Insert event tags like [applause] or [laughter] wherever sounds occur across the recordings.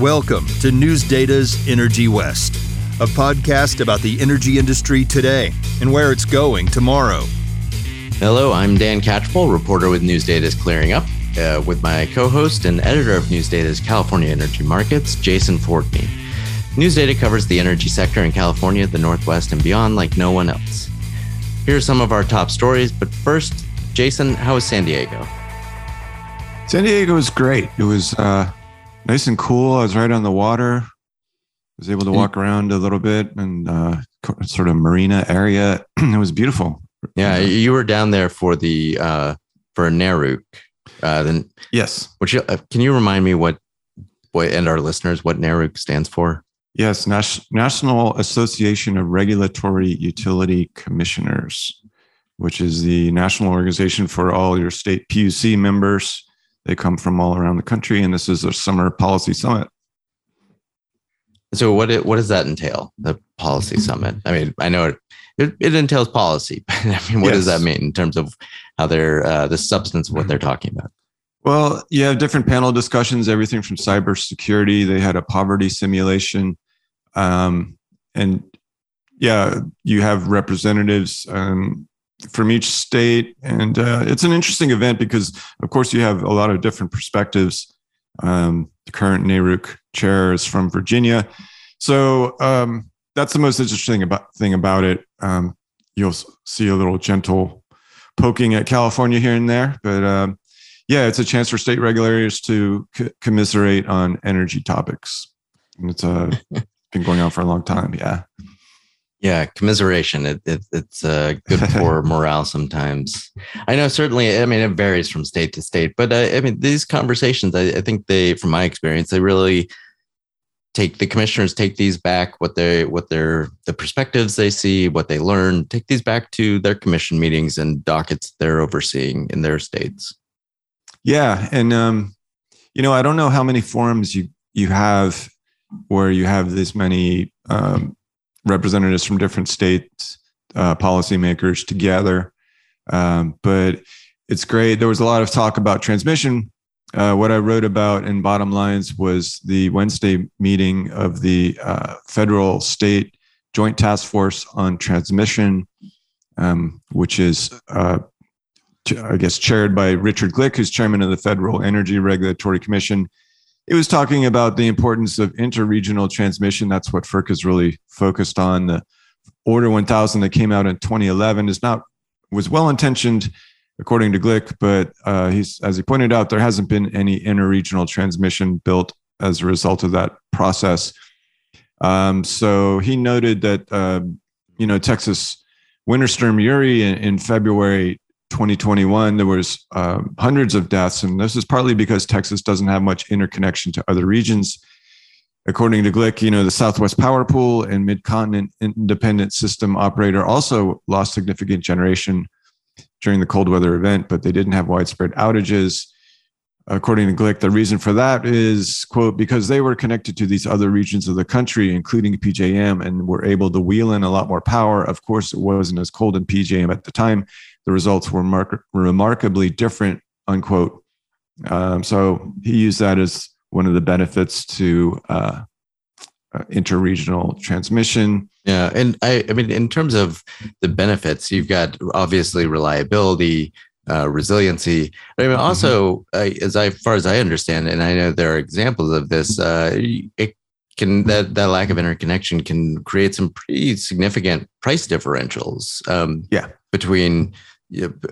Welcome to News Data's Energy West, a podcast about the energy industry today and where it's going tomorrow. Hello, I'm Dan Catchpole, reporter with News Data's Clearing Up, uh, with my co host and editor of News Data's California Energy Markets, Jason Fordney. News Data covers the energy sector in California, the Northwest, and beyond like no one else. Here are some of our top stories, but first, Jason, how was San Diego? San Diego was great. It was uh, nice and cool. I was right on the water. I was able to walk around a little bit and uh, sort of marina area. [clears throat] it was beautiful. Yeah, you were down there for the uh, for NARUC. Uh, then yes. Which uh, can you remind me what what and our listeners what NARUC stands for? Yes, Nas- National Association of Regulatory Utility Commissioners, which is the national organization for all your state PUC members. They come from all around the country, and this is a summer policy summit. So, what it, what does that entail? The policy [laughs] summit. I mean, I know it it, it entails policy, [laughs] but I mean, what yes. does that mean in terms of how they're uh, the substance of what they're talking about? Well, you have different panel discussions, everything from cybersecurity. They had a poverty simulation, um, and yeah, you have representatives um, from each state, and uh, it's an interesting event because, of course, you have a lot of different perspectives. Um, the current NARUC chair is from Virginia, so um, that's the most interesting about thing about it. Um, you'll see a little gentle poking at California here and there, but um, yeah, it's a chance for state regulators to c- commiserate on energy topics. And it's uh, [laughs] been going on for a long time. Yeah. Yeah, commiseration. It, it it's uh, good [laughs] for morale sometimes. I know certainly. I mean, it varies from state to state, but uh, I mean, these conversations. I, I think they, from my experience, they really take the commissioners take these back what they what their the perspectives they see what they learn take these back to their commission meetings and dockets they're overseeing in their states yeah and um you know i don't know how many forums you you have where you have this many um, representatives from different states uh, policymakers together. Um, but it's great. There was a lot of talk about transmission. Uh, what I wrote about in Bottom Lines was the Wednesday meeting of the uh, federal state joint task force on transmission, um, which is, uh, I guess, chaired by Richard Glick, who's chairman of the Federal Energy Regulatory Commission. It was talking about the importance of interregional transmission. That's what FERC is really focused on. The Order 1000 that came out in 2011 is not was well intentioned according to Glick. But uh, he's, as he pointed out, there hasn't been any interregional transmission built as a result of that process. Um, so he noted that uh, you know Texas winter storm Uri in, in February 2021 there was um, hundreds of deaths, and this is partly because Texas doesn't have much interconnection to other regions. According to Glick, you know the Southwest Power Pool and Midcontinent Independent System Operator also lost significant generation during the cold weather event, but they didn't have widespread outages. According to Glick, the reason for that is, quote, because they were connected to these other regions of the country, including PJM, and were able to wheel in a lot more power. Of course, it wasn't as cold in PJM at the time. The results were mar- remarkably different, unquote. Um, so he used that as one of the benefits to uh, uh, interregional transmission. Yeah, and I, I mean, in terms of the benefits, you've got obviously reliability, uh, resiliency. I mean, also, mm-hmm. as I, far as I understand, and I know there are examples of this, uh, it can that that lack of interconnection can create some pretty significant price differentials. Um, yeah, between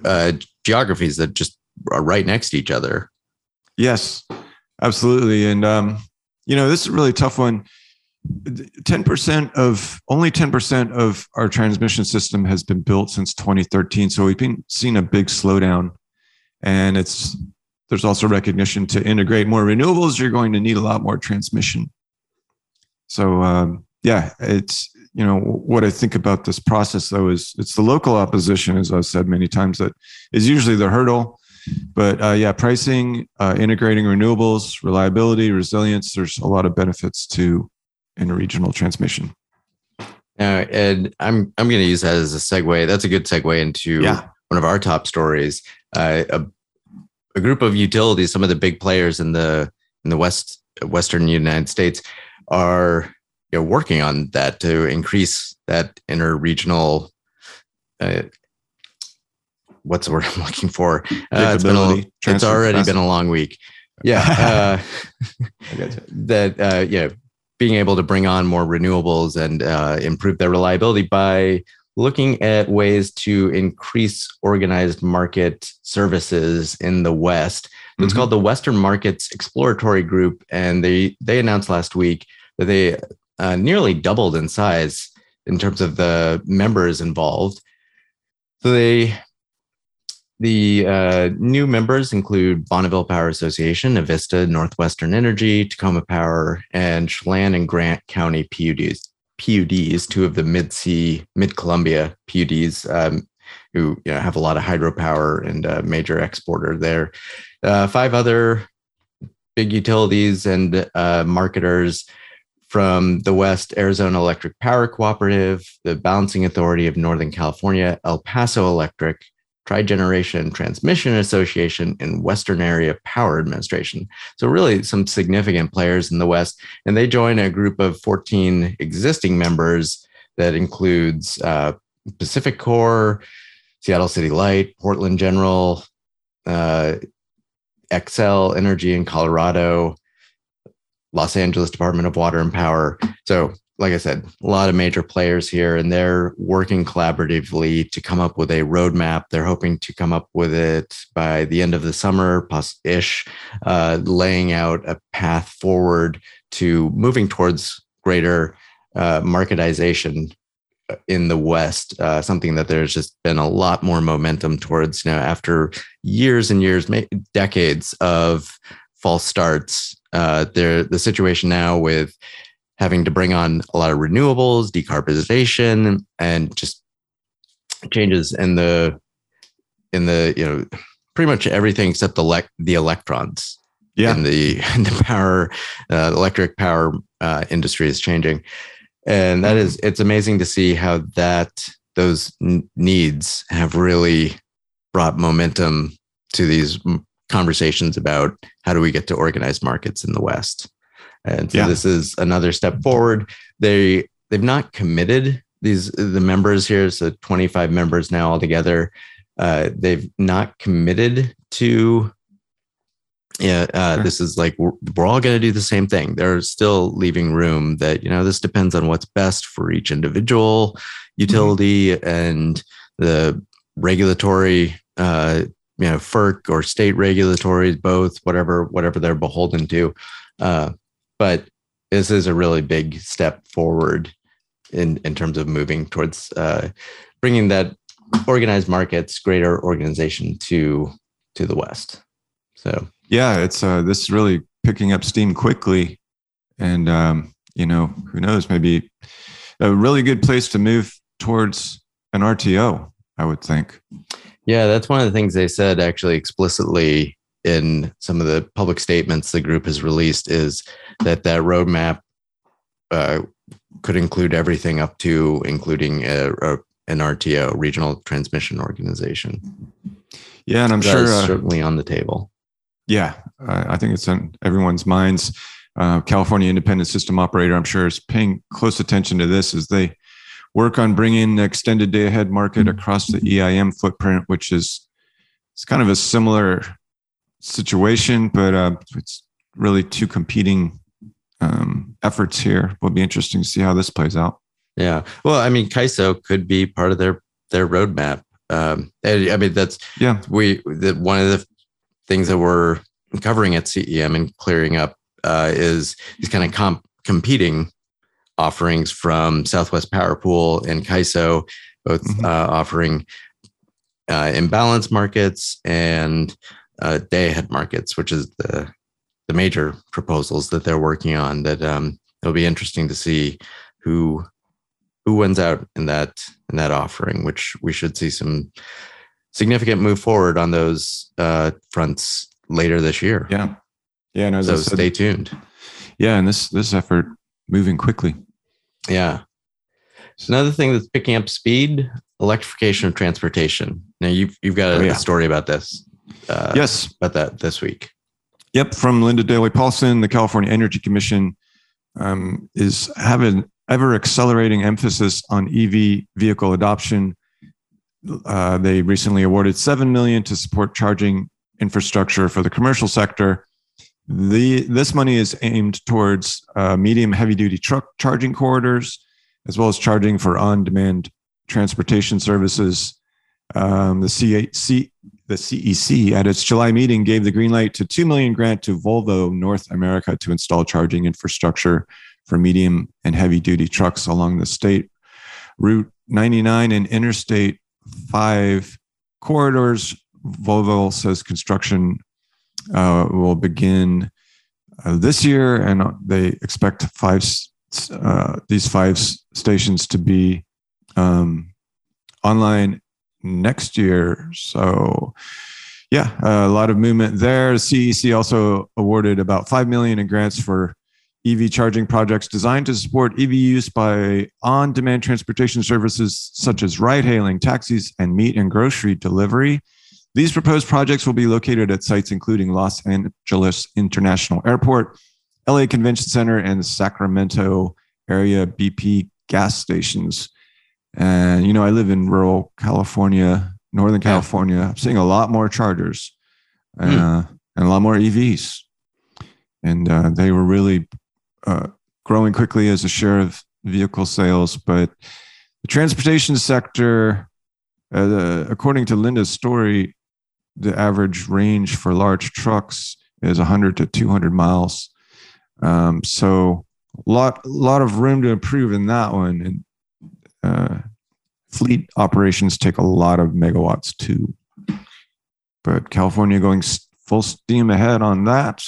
uh, geographies that just are right next to each other. Yes, absolutely, and um, you know, this is a really tough one. 10% of only 10% of our transmission system has been built since 2013 so we've been seeing a big slowdown. And it's there's also recognition to integrate more renewables you're going to need a lot more transmission. So um, yeah it's you know what i think about this process though is it's the local opposition as i've said many times that is usually the hurdle but uh, yeah pricing uh, integrating renewables reliability resilience there's a lot of benefits to interregional transmission. Uh, and I'm I'm going to use that as a segue. That's a good segue into yeah. one of our top stories. Uh, a, a, group of utilities, some of the big players in the in the West Western United States are you know, working on that to increase that interregional. Uh, what's the word I'm looking for? Uh, it's, been a, it's already been a long week. Yeah. Uh, [laughs] that, uh, yeah, being able to bring on more renewables and uh, improve their reliability by looking at ways to increase organized market services in the West. It's mm-hmm. called the Western Markets Exploratory Group, and they they announced last week that they uh, nearly doubled in size in terms of the members involved. So they the uh, new members include Bonneville Power Association, Avista, Northwestern Energy, Tacoma Power, and Chelan and Grant County PUDs. PUDs, two of the mid-C, mid-Columbia PUDs, um, who you know, have a lot of hydropower and a major exporter there. Uh, five other big utilities and uh, marketers from the West Arizona Electric Power Cooperative, the Balancing Authority of Northern California, El Paso Electric, Tri Generation Transmission Association, and Western Area Power Administration. So, really, some significant players in the West. And they join a group of 14 existing members that includes uh, PacifiCorp, Seattle City Light, Portland General, uh, Xcel Energy in Colorado, Los Angeles Department of Water and Power. So like I said, a lot of major players here, and they're working collaboratively to come up with a roadmap. They're hoping to come up with it by the end of the summer, ish, uh, laying out a path forward to moving towards greater uh, marketization in the West. Uh, something that there's just been a lot more momentum towards. You know, after years and years, decades of false starts, uh, there the situation now with having to bring on a lot of renewables, decarbonization, and just changes in the in the you know pretty much everything except the the electrons. Yeah, in the [laughs] in the power uh, electric power uh, industry is changing, and that is it's amazing to see how that those n- needs have really brought momentum to these conversations about how do we get to organized markets in the West. And so yeah. this is another step forward. They they've not committed these the members here, so 25 members now altogether. Uh, they've not committed to yeah uh, this is like we're, we're all going to do the same thing they're still leaving room that you know this depends on what's best for each individual utility mm-hmm. and the regulatory uh you know FERC or state regulatory both whatever whatever they're beholden to uh but this is a really big step forward in in terms of moving towards uh, bringing that organized markets, greater organization to to the West. So yeah, it's uh, this is really picking up steam quickly, and um, you know who knows maybe a really good place to move towards an RTO. I would think. Yeah, that's one of the things they said actually explicitly in some of the public statements the group has released is that that roadmap uh, could include everything up to including a, a, an RTO, regional transmission organization. Yeah, and I'm sure uh, certainly on the table. Yeah, I think it's on everyone's minds. Uh, California Independent System Operator, I'm sure, is paying close attention to this as they work on bringing the extended day ahead market across the EIM footprint, which is it's kind of a similar situation, but uh, it's really two competing um, efforts here. Will be interesting to see how this plays out. Yeah. Well, I mean, CAISO could be part of their their roadmap. Um, I mean, that's yeah. We that one of the things that we're covering at CEM and clearing up uh, is these kind of comp- competing offerings from Southwest Power Pool and CAISO, both mm-hmm. uh, offering uh, imbalance markets and uh, day ahead markets, which is the the major proposals that they're working on. That um, it'll be interesting to see who who wins out in that in that offering, which we should see some significant move forward on those uh, fronts later this year. Yeah, yeah. No, so stay tuned. Yeah, and this this effort moving quickly. Yeah. So another thing that's picking up speed: electrification of transportation. Now you've you've got a, oh, yeah. a story about this. Uh, yes, about that this week. Yep, from Linda Dailey Paulson, the California Energy Commission um, is having ever accelerating emphasis on EV vehicle adoption. Uh, they recently awarded seven million to support charging infrastructure for the commercial sector. The this money is aimed towards uh, medium heavy duty truck charging corridors, as well as charging for on demand transportation services. Um, the C, the CEC at its July meeting gave the green light to 2 million grant to Volvo North America to install charging infrastructure for medium and heavy duty trucks along the state route 99 and interstate 5 corridors Volvo says construction uh, will begin uh, this year and they expect five uh, these five stations to be um, online next year. So, yeah, a lot of movement there. CEC also awarded about five million in grants for EV charging projects designed to support EV use by on-demand transportation services such as ride-hailing, taxis, and meat and grocery delivery. These proposed projects will be located at sites including Los Angeles International Airport, LA Convention Center, and Sacramento area BP gas stations. And, you know, I live in rural California, Northern California. I'm seeing a lot more chargers uh, mm. and a lot more EVs. And uh, they were really uh, growing quickly as a share of vehicle sales. But the transportation sector, uh, according to Linda's story, the average range for large trucks is 100 to 200 miles. Um, so a lot, lot of room to improve in that one. And uh, fleet operations take a lot of megawatts too. But California going full steam ahead on that.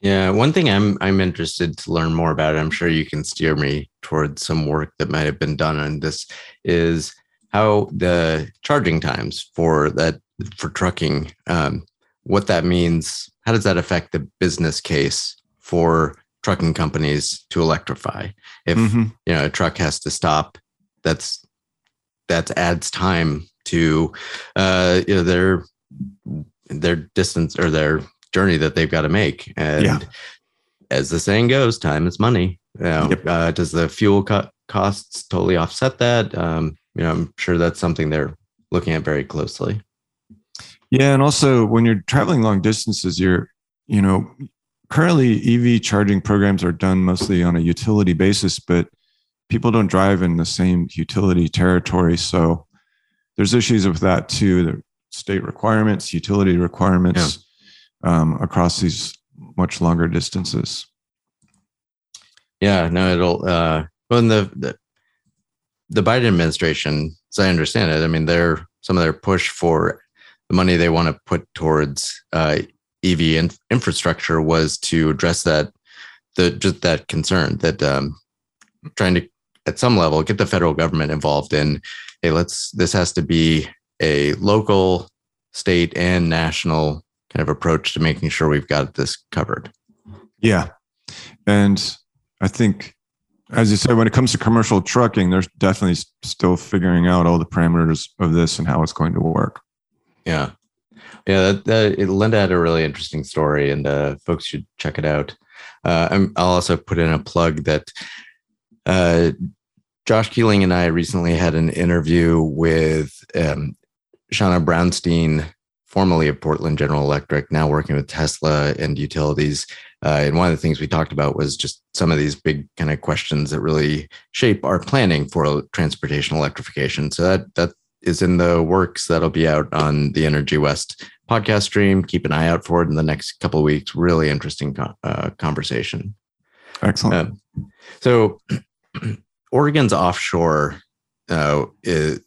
Yeah, one thing I'm I'm interested to learn more about. I'm sure you can steer me towards some work that might have been done on this. Is how the charging times for that for trucking, um, what that means. How does that affect the business case for trucking companies to electrify? If mm-hmm. you know a truck has to stop that's that adds time to uh, you know their their distance or their journey that they've got to make. And yeah. as the saying goes, time is money. You know, yep. uh, does the fuel co- costs totally offset that? Um, you know, I'm sure that's something they're looking at very closely. Yeah, and also when you're traveling long distances, you're you know currently EV charging programs are done mostly on a utility basis, but people don't drive in the same utility territory. So there's issues with that too. The state requirements, utility requirements yeah. um, across these much longer distances. Yeah, no, it'll. Uh, well, in the, the the Biden administration, as I understand it, I mean, their some of their push for the money they want to put towards uh, EV in, infrastructure was to address that the just that concern that um, trying to at some level get the federal government involved in hey let's this has to be a local state and national kind of approach to making sure we've got this covered. Yeah. And i think as you said when it comes to commercial trucking there's definitely still figuring out all the parameters of this and how it's going to work yeah yeah that, that linda had a really interesting story and uh, folks should check it out uh, i'll also put in a plug that uh, Josh Keeling and I recently had an interview with um, Shauna Brownstein, formerly of Portland General Electric, now working with Tesla and utilities. Uh, and one of the things we talked about was just some of these big kind of questions that really shape our planning for transportation electrification. So that that is in the works. That'll be out on the Energy West podcast stream. Keep an eye out for it in the next couple of weeks. Really interesting uh, conversation. Excellent. Uh, so [clears throat] Oregon's offshore uh, is,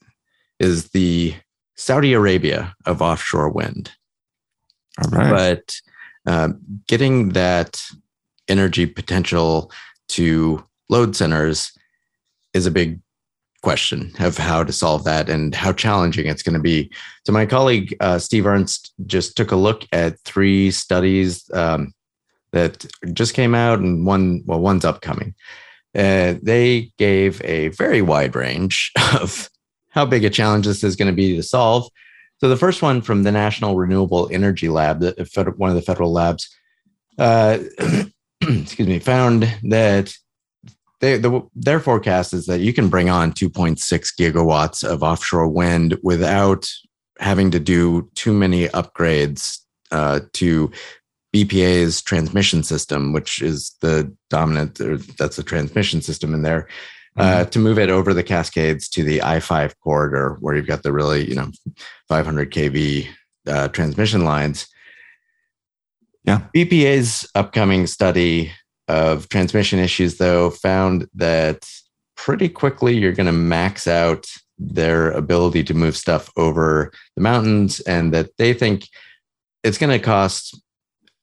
is the Saudi Arabia of offshore wind. All right. But uh, getting that energy potential to load centers is a big question of how to solve that and how challenging it's going to be. So, my colleague uh, Steve Ernst just took a look at three studies um, that just came out, and one, well, one's upcoming. Uh, they gave a very wide range [laughs] of how big a challenge this is going to be to solve. So the first one from the National Renewable Energy Lab, one of the federal labs, uh, [clears throat] excuse me, found that they, the, their forecast is that you can bring on 2.6 gigawatts of offshore wind without having to do too many upgrades uh, to BPA's transmission system, which is the dominant, or that's the transmission system in there, uh, mm-hmm. to move it over the Cascades to the I 5 corridor, where you've got the really, you know, 500 kV uh, transmission lines. Yeah. BPA's upcoming study of transmission issues, though, found that pretty quickly you're going to max out their ability to move stuff over the mountains and that they think it's going to cost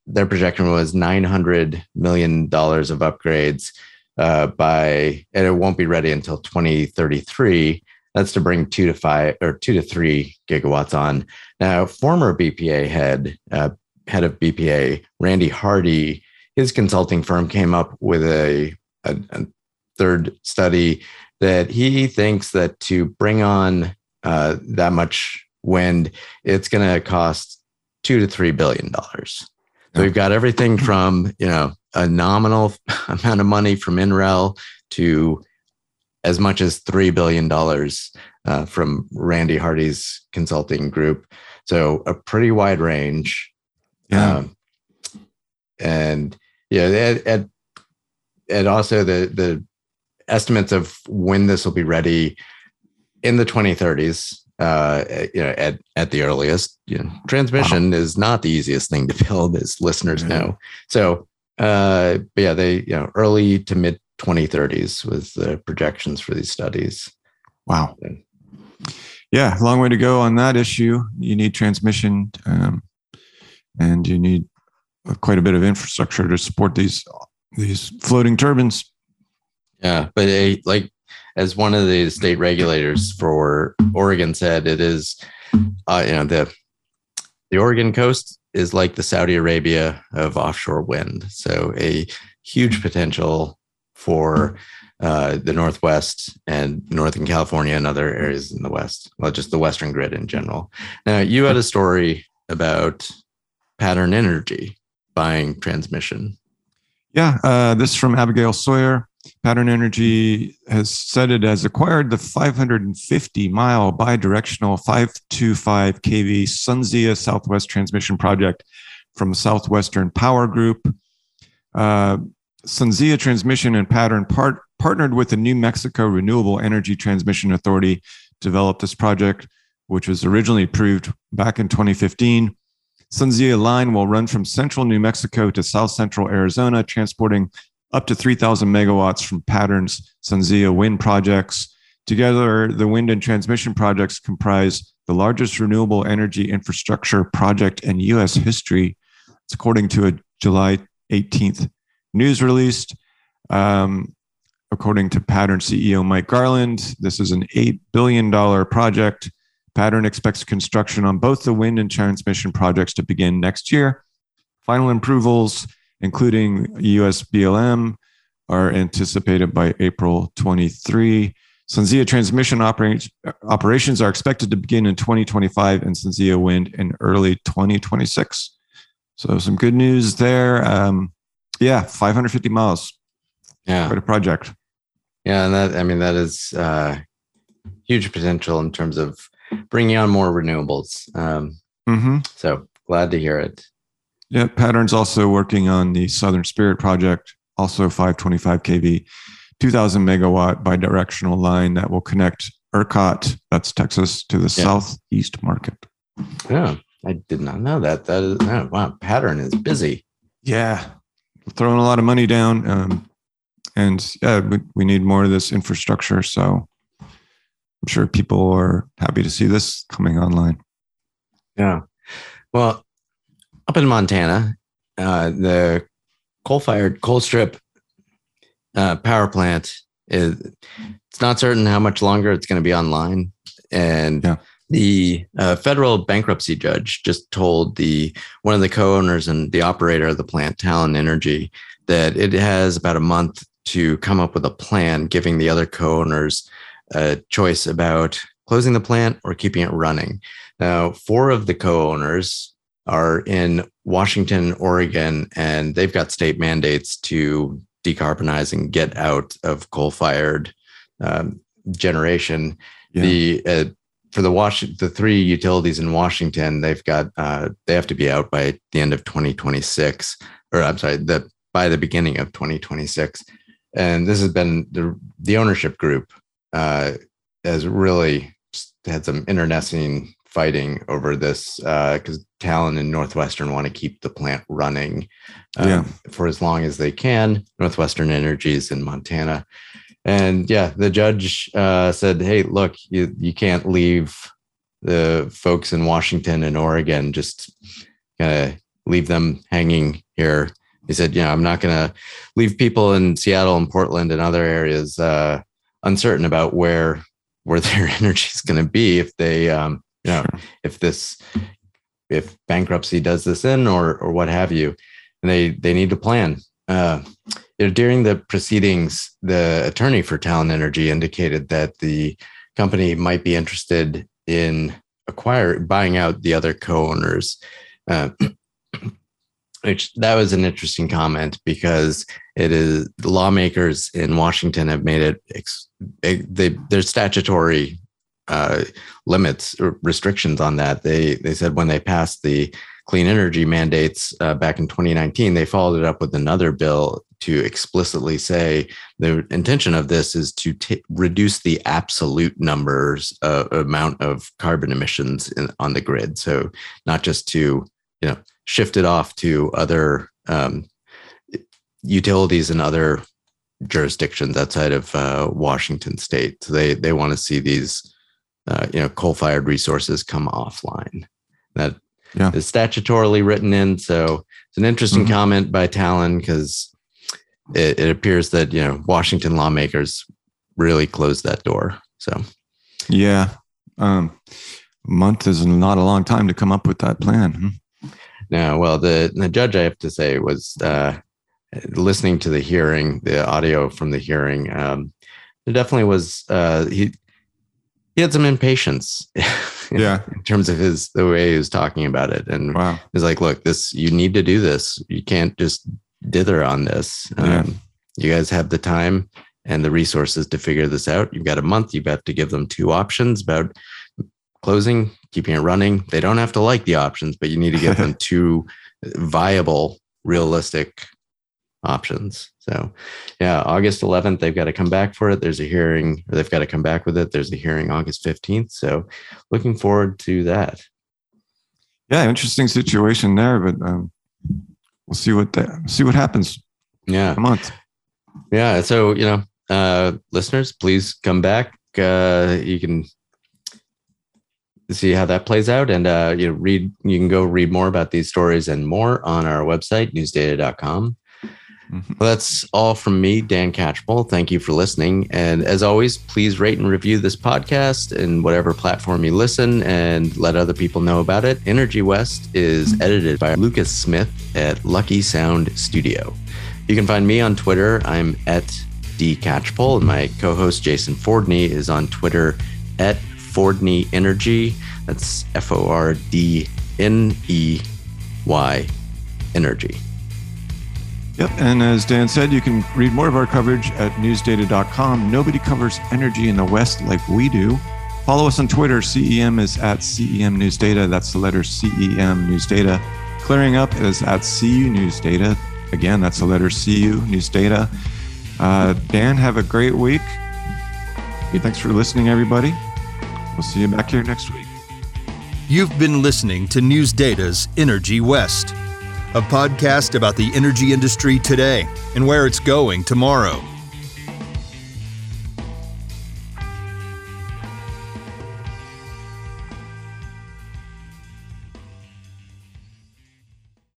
their projection was $900 million of upgrades uh, by, and it won't be ready until 2033. That's to bring two to five or two to three gigawatts on. Now, former BPA head, uh, head of BPA, Randy Hardy, his consulting firm came up with a, a, a third study that he thinks that to bring on uh, that much wind, it's going to cost two to three billion dollars. So we've got everything from you know a nominal [laughs] amount of money from NREL to as much as three billion dollars uh, from Randy Hardy's consulting group. So a pretty wide range. Yeah. Um, and yeah, and, and also the the estimates of when this will be ready in the 2030s uh, you know, at at the earliest. You know, transmission wow. is not the easiest thing to build, as listeners mm-hmm. know. So, uh, but yeah, they you know early to mid 2030s was the projections for these studies. Wow. Yeah, long way to go on that issue. You need transmission, um, and you need quite a bit of infrastructure to support these these floating turbines. Yeah, but a, like as one of the state regulators for Oregon said, it is, uh, you know, the the Oregon coast is like the Saudi Arabia of offshore wind. So a huge potential for uh, the Northwest and Northern California and other areas in the West. Well, just the Western grid in general. Now, you had a story about Pattern Energy buying transmission. Yeah, uh, this is from Abigail Sawyer. Pattern Energy has said it has acquired the 550 mile bidirectional 525 kV SunZia Southwest Transmission Project from Southwestern Power Group. Uh, SunZia Transmission and Pattern part, partnered with the New Mexico Renewable Energy Transmission Authority to develop this project, which was originally approved back in 2015. SunZia line will run from central New Mexico to south central Arizona, transporting up to 3,000 megawatts from Patterns SunZia wind projects. Together, the wind and transmission projects comprise the largest renewable energy infrastructure project in U.S. history. It's according to a July 18th news release. Um, according to Pattern CEO Mike Garland, this is an $8 billion project. Pattern expects construction on both the wind and transmission projects to begin next year. Final approvals including US BLM, are anticipated by April 23. SunZia transmission operations are expected to begin in 2025 and SunZia wind in early 2026. So some good news there. Um, yeah, 550 miles. Yeah, quite a project. Yeah, and that I mean that is uh, huge potential in terms of bringing on more renewables. Um, mm-hmm. So glad to hear it. Yeah, Pattern's also working on the Southern Spirit project, also 525 kV, 2000 megawatt bidirectional line that will connect ERCOT, that's Texas, to the yeah. southeast market. Yeah, I did not know that. That is oh, wow. Pattern is busy. Yeah, throwing a lot of money down, um, and yeah, we, we need more of this infrastructure. So I'm sure people are happy to see this coming online. Yeah. Well, up in Montana, uh, the coal-fired Colstrip uh, power plant is it's not certain how much longer it's going to be online, and yeah. the uh, federal bankruptcy judge just told the one of the co-owners and the operator of the plant, Talen Energy, that it has about a month to come up with a plan, giving the other co-owners a choice about closing the plant or keeping it running. Now, four of the co-owners are in Washington, Oregon, and they've got state mandates to decarbonize and get out of coal-fired um, generation. Yeah. The uh, for the Wash the three utilities in Washington, they've got uh, they have to be out by the end of 2026, or I'm sorry, the by the beginning of 2026. And this has been the the ownership group uh, has really had some internecine fighting over this because uh, Talen and Northwestern want to keep the plant running um, yeah. for as long as they can. Northwestern Energies in Montana and yeah, the judge uh, said, "Hey, look, you you can't leave the folks in Washington and Oregon just kind of leave them hanging here." He said, "Yeah, I'm not going to leave people in Seattle and Portland and other areas uh, uncertain about where where [laughs] their energy is going to be if they, um, you know, sure. if this if bankruptcy does this in or or what have you, and they they need to plan." Uh, you know, during the proceedings, the attorney for Talen Energy indicated that the company might be interested in acquire buying out the other co-owners. Uh, [clears throat] which that was an interesting comment because it is the lawmakers in Washington have made it they there's statutory uh, limits or restrictions on that. They they said when they passed the clean energy mandates uh, back in 2019, they followed it up with another bill to explicitly say the intention of this is to t- reduce the absolute numbers uh, amount of carbon emissions in, on the grid. So not just to you know shift it off to other um, utilities and other jurisdictions outside of uh, Washington State. So they they want to see these uh, you know coal fired resources come offline. That yeah. is statutorily written in. So it's an interesting mm-hmm. comment by Talen because it, it appears that you know Washington lawmakers really closed that door. So, yeah, um, month is not a long time to come up with that plan. No, well, the the judge I have to say was uh, listening to the hearing, the audio from the hearing. Um, there definitely was uh, he he had some impatience. [laughs] yeah, in terms of his the way he was talking about it, and wow. he's like, "Look, this you need to do this. You can't just dither on this. Yeah. Um, you guys have the time and the resources to figure this out. You've got a month. You've got to give them two options about closing, keeping it running. They don't have to like the options, but you need to give them [laughs] two viable, realistic options. So, yeah, August 11th, they've got to come back for it. There's a hearing, or they've got to come back with it. There's a hearing August 15th. So, looking forward to that. Yeah, interesting situation there, but um, we'll see what that see what happens. Yeah, a month. Yeah. So you know, uh, listeners, please come back. Uh, you can see how that plays out, and uh, you know, read. You can go read more about these stories and more on our website, newsdata.com. Mm-hmm. Well, that's all from me, Dan Catchpole. Thank you for listening. And as always, please rate and review this podcast in whatever platform you listen and let other people know about it. Energy West is edited by Lucas Smith at Lucky Sound Studio. You can find me on Twitter. I'm at dcatchpole, and my co-host Jason Fordney is on Twitter at Fordney Energy. That's F O R D N E Y Energy. Yep. And as Dan said, you can read more of our coverage at newsdata.com. Nobody covers energy in the West like we do. Follow us on Twitter. CEM is at CEM News Data. That's the letter CEM News Data. Clearing Up is at CU News Data. Again, that's the letter CU News Data. Uh, Dan, have a great week. Thanks for listening, everybody. We'll see you back here next week. You've been listening to News Data's Energy West a podcast about the energy industry today and where it's going tomorrow.